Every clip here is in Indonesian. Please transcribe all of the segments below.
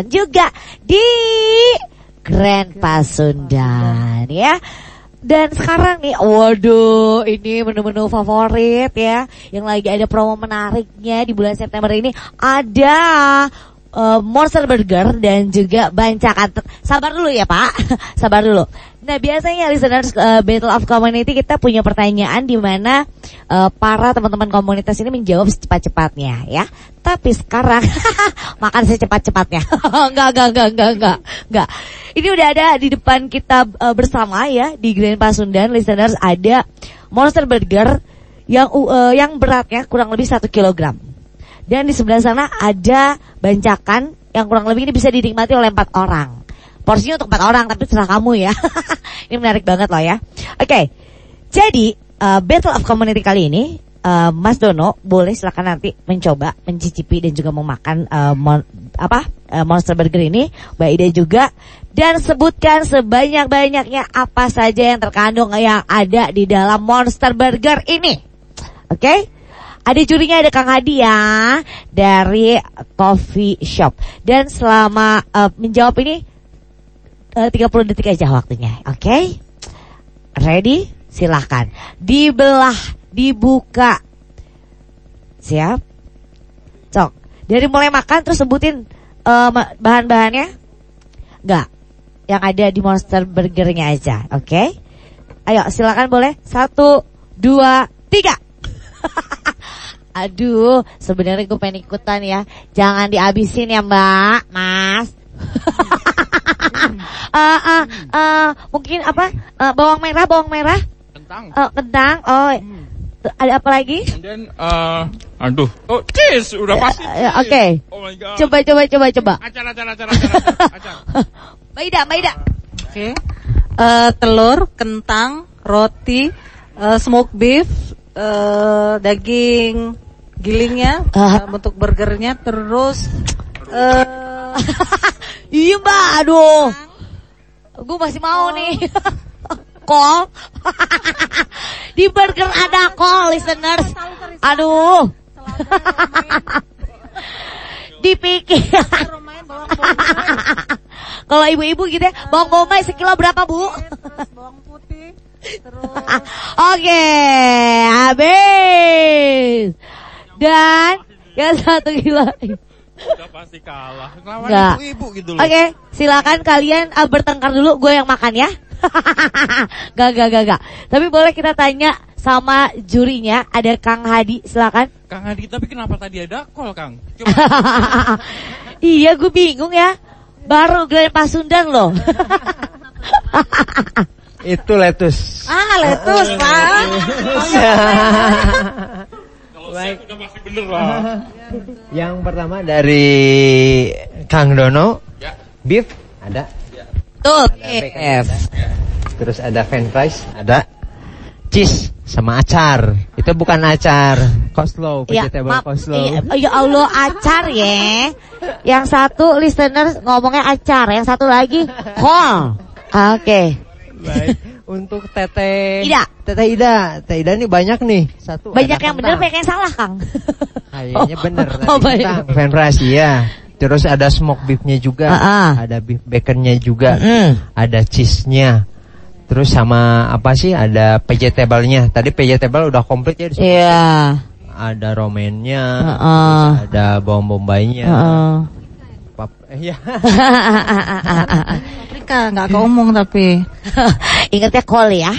dilaksanakan juga di Grand Pasundan ya. Dan sekarang nih, waduh, ini menu-menu favorit ya, yang lagi ada promo menariknya di bulan September ini ada uh, Monster Burger dan juga bancakan. Sabar dulu ya Pak, sabar dulu. Nah biasanya listeners uh, Battle of Community kita punya pertanyaan di mana uh, para teman-teman komunitas ini menjawab secepat-cepatnya ya. Tapi sekarang makan secepat-cepatnya. enggak, enggak, enggak, enggak, enggak, enggak. Ini udah ada di depan kita uh, bersama ya di Grand Pasundan listeners ada Monster Burger yang uh, yang beratnya kurang lebih satu kilogram. Dan di sebelah sana ada bancakan yang kurang lebih ini bisa dinikmati oleh empat orang. Porsinya untuk empat orang, tapi terserah kamu ya. ini menarik banget loh ya. Oke, okay. jadi uh, Battle of Community kali ini, uh, Mas Dono boleh silakan nanti mencoba, mencicipi dan juga memakan uh, mon apa uh, Monster Burger ini. Mbak Ida juga dan sebutkan sebanyak-banyaknya apa saja yang terkandung yang ada di dalam Monster Burger ini. Oke? Okay? Ada jurinya ada Kang Hadi ya dari Coffee Shop. Dan selama uh, menjawab ini uh, 30 detik aja waktunya. Oke? Okay? Ready? Silahkan. Dibelah, dibuka. Siap? Cok. Dari mulai makan terus sebutin uh, bahan-bahannya. Enggak. Yang ada di Monster Burgernya aja. Oke? Okay? Ayo silakan boleh. Satu, dua, tiga. Aduh, sebenarnya gue pengen ikutan ya. Jangan dihabisin ya Mbak, Mas. uh, uh, uh, mungkin apa? Uh, bawang merah, bawang merah. Kentang. Uh, kentang. Oh, hmm. Ada apa lagi? And then, uh, aduh, oh cheese, udah pasti. Uh, Oke. Okay. Oh my god. Coba, coba, coba, coba. Acar, acar, acar, acar, acar. Maida, Maida. Oke. Okay. Uh, telur, kentang, roti, uh, smoke beef, uh, daging gilingnya uh. bentuk burgernya terus uh, iya mbak aduh gue masih mau oh. nih kol di burger ada kol listeners aduh dipikir kalau ibu-ibu gitu ya bawang bombay sekilo berapa bu bawang putih oke habis dan yang satu gila. Udah pasti kalah. Enggak. ibu gitu loh. Oke, okay, silakan kalian uh, bertengkar dulu, gue yang makan ya. gak, gak, gak, gak. Tapi boleh kita tanya sama jurinya, ada Kang Hadi, silakan. Kang Hadi, tapi kenapa tadi ada kol, Kang? iya, gue bingung ya. Baru Grand Pasundan loh. Itu letus. Ah, letus, Pak. Baik. bener lah. Yang pertama dari Kang Dono. Ya. Beef ada. Ya. Tuh, beef. Terus ada french fries, ada. Cheese sama acar. Itu bukan acar, coleslaw, ya, vegetable ma- coleslaw. Ya, ya Allah, acar ya. Yang satu listener ngomongnya acar, yang satu lagi kol. Oke. Okay. Baik. Untuk Tete Ida. Tete Ida. Tete Ida nih banyak nih. Satu. Banyak yang benar, banyak yang salah, Kang. Kayaknya bener. oh, banyak. Fan fries ya. Terus ada smoke beefnya juga, uh -uh. ada beef baconnya juga, mm. ada cheese-nya. Terus sama apa sih? Ada vegetable-nya. Tadi vegetable udah komplit ya Iya. Yeah. Ada romennya, uh -uh. ada bawang bombaynya. Uh -uh. Pap eh, ya. Paprika nggak keomong tapi. Ingatnya kol ya.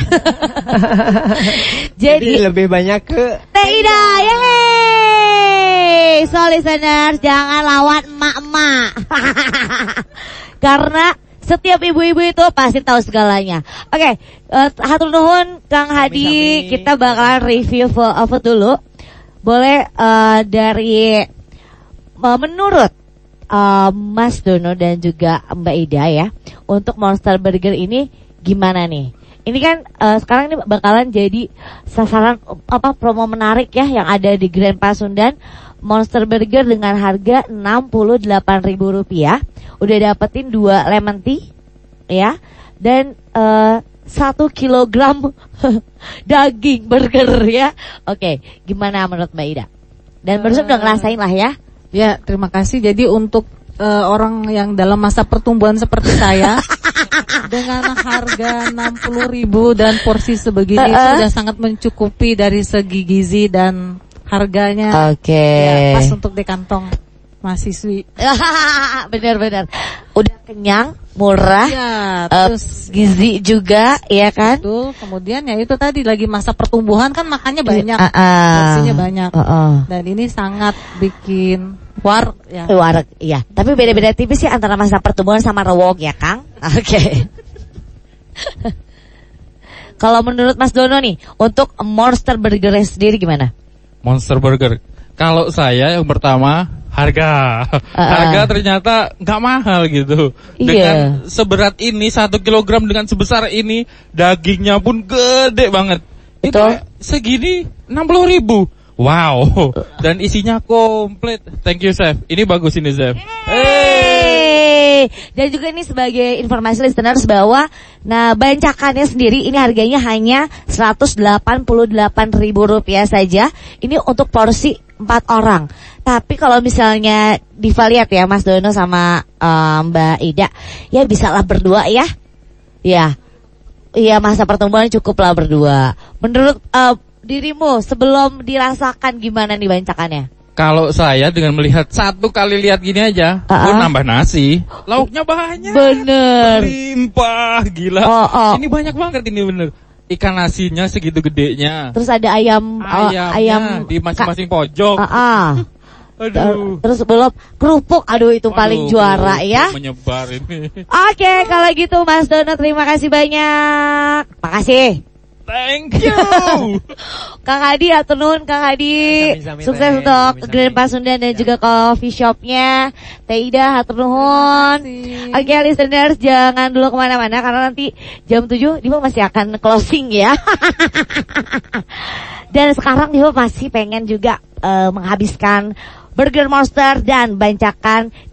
Jadi, Jadi lebih banyak ke Teida, yeay! So listeners, jangan lawan emak-emak. Karena setiap ibu-ibu itu pasti tahu segalanya. Oke, okay, uh, hatur nuhun Kang Hadi, kita bakalan review food dulu. Boleh uh, dari uh, menurut uh, Mas Dono dan juga Mbak Ida ya, untuk Monster Burger ini gimana nih? Ini kan uh, sekarang ini bakalan jadi sasaran apa promo menarik ya yang ada di Grand Pasundan Monster Burger dengan harga Rp68.000. Udah dapetin dua lemon tea ya dan uh, satu kilogram daging burger ya. Oke, gimana menurut Mbak Ida? Dan uh, barusan udah ngerasain lah ya. Ya, terima kasih. Jadi untuk eh, orang yang dalam masa pertumbuhan seperti saya dengan harga 60.000 ribu dan porsi sebegini Uh-uh. sudah sangat mencukupi dari segi gizi dan harganya Oke. ya, pas untuk di kantong mahasiswi. Benar-benar. Udah kenyang, murah, Ya, terus gizi juga, ya kan? Betul. Kemudian ya itu tadi lagi masa pertumbuhan kan makannya banyak, Ah, ah. porsinya banyak. Heeh. Dan ini sangat bikin war ya. Wareg, iya. Tapi beda-beda tipis sih antara masa pertumbuhan sama rewok ya, Kang. Oke. Kalau menurut Mas Dono nih, untuk Monster Burger sendiri gimana? Monster Burger. Kalau saya yang pertama harga, Ah, ah. harga ternyata nggak mahal gitu. Iya. Dengan seberat ini satu kilogram dengan sebesar ini dagingnya pun gede banget. Itu Betul. segini enam puluh ribu. Wow. Dan isinya komplit. Thank you chef. Ini bagus ini chef. Hey. Dan juga ini sebagai informasi listeners bahwa nah bancakannya sendiri ini harganya hanya Rp188.000 rupiah saja. Ini untuk porsi 4 orang. Tapi kalau misalnya Diva lihat ya Mas Dono sama eh, Mbak Ida, ya bisa lah berdua ya. Ya. Iya masa pertemuan cukup lah berdua. Menurut eh, dirimu sebelum dirasakan gimana nih bancakannya? Kalau saya dengan melihat satu kali lihat gini aja, oh, ah. nambah nasi, lauknya banyak. Bener. Limpah, gila. Oh, oh. Ini banyak banget ini bener. Ikan nasinya segitu gedenya. Terus ada ayam eh, Ayamnya ayam di masing-masing pojok. Ah, ah. Aduh. Terus belum kerupuk, aduh itu paling Waduh, juara ya. Menyebar ini. Oke, kalau gitu Mas Dono terima kasih banyak. Makasih. Thank you. Kang Adi atur nuhun Kang Adi. Sami-sami, Sukses untuk. Grand Pasundan dan juga coffee shopnya. Teh Ida atur nuhun. Oke listeners jangan dulu ke mana-mana karena nanti jam 7 Diva masih akan closing ya. dan sekarang Diva masih pengen juga eh, menghabiskan Burger Monster dan bancakan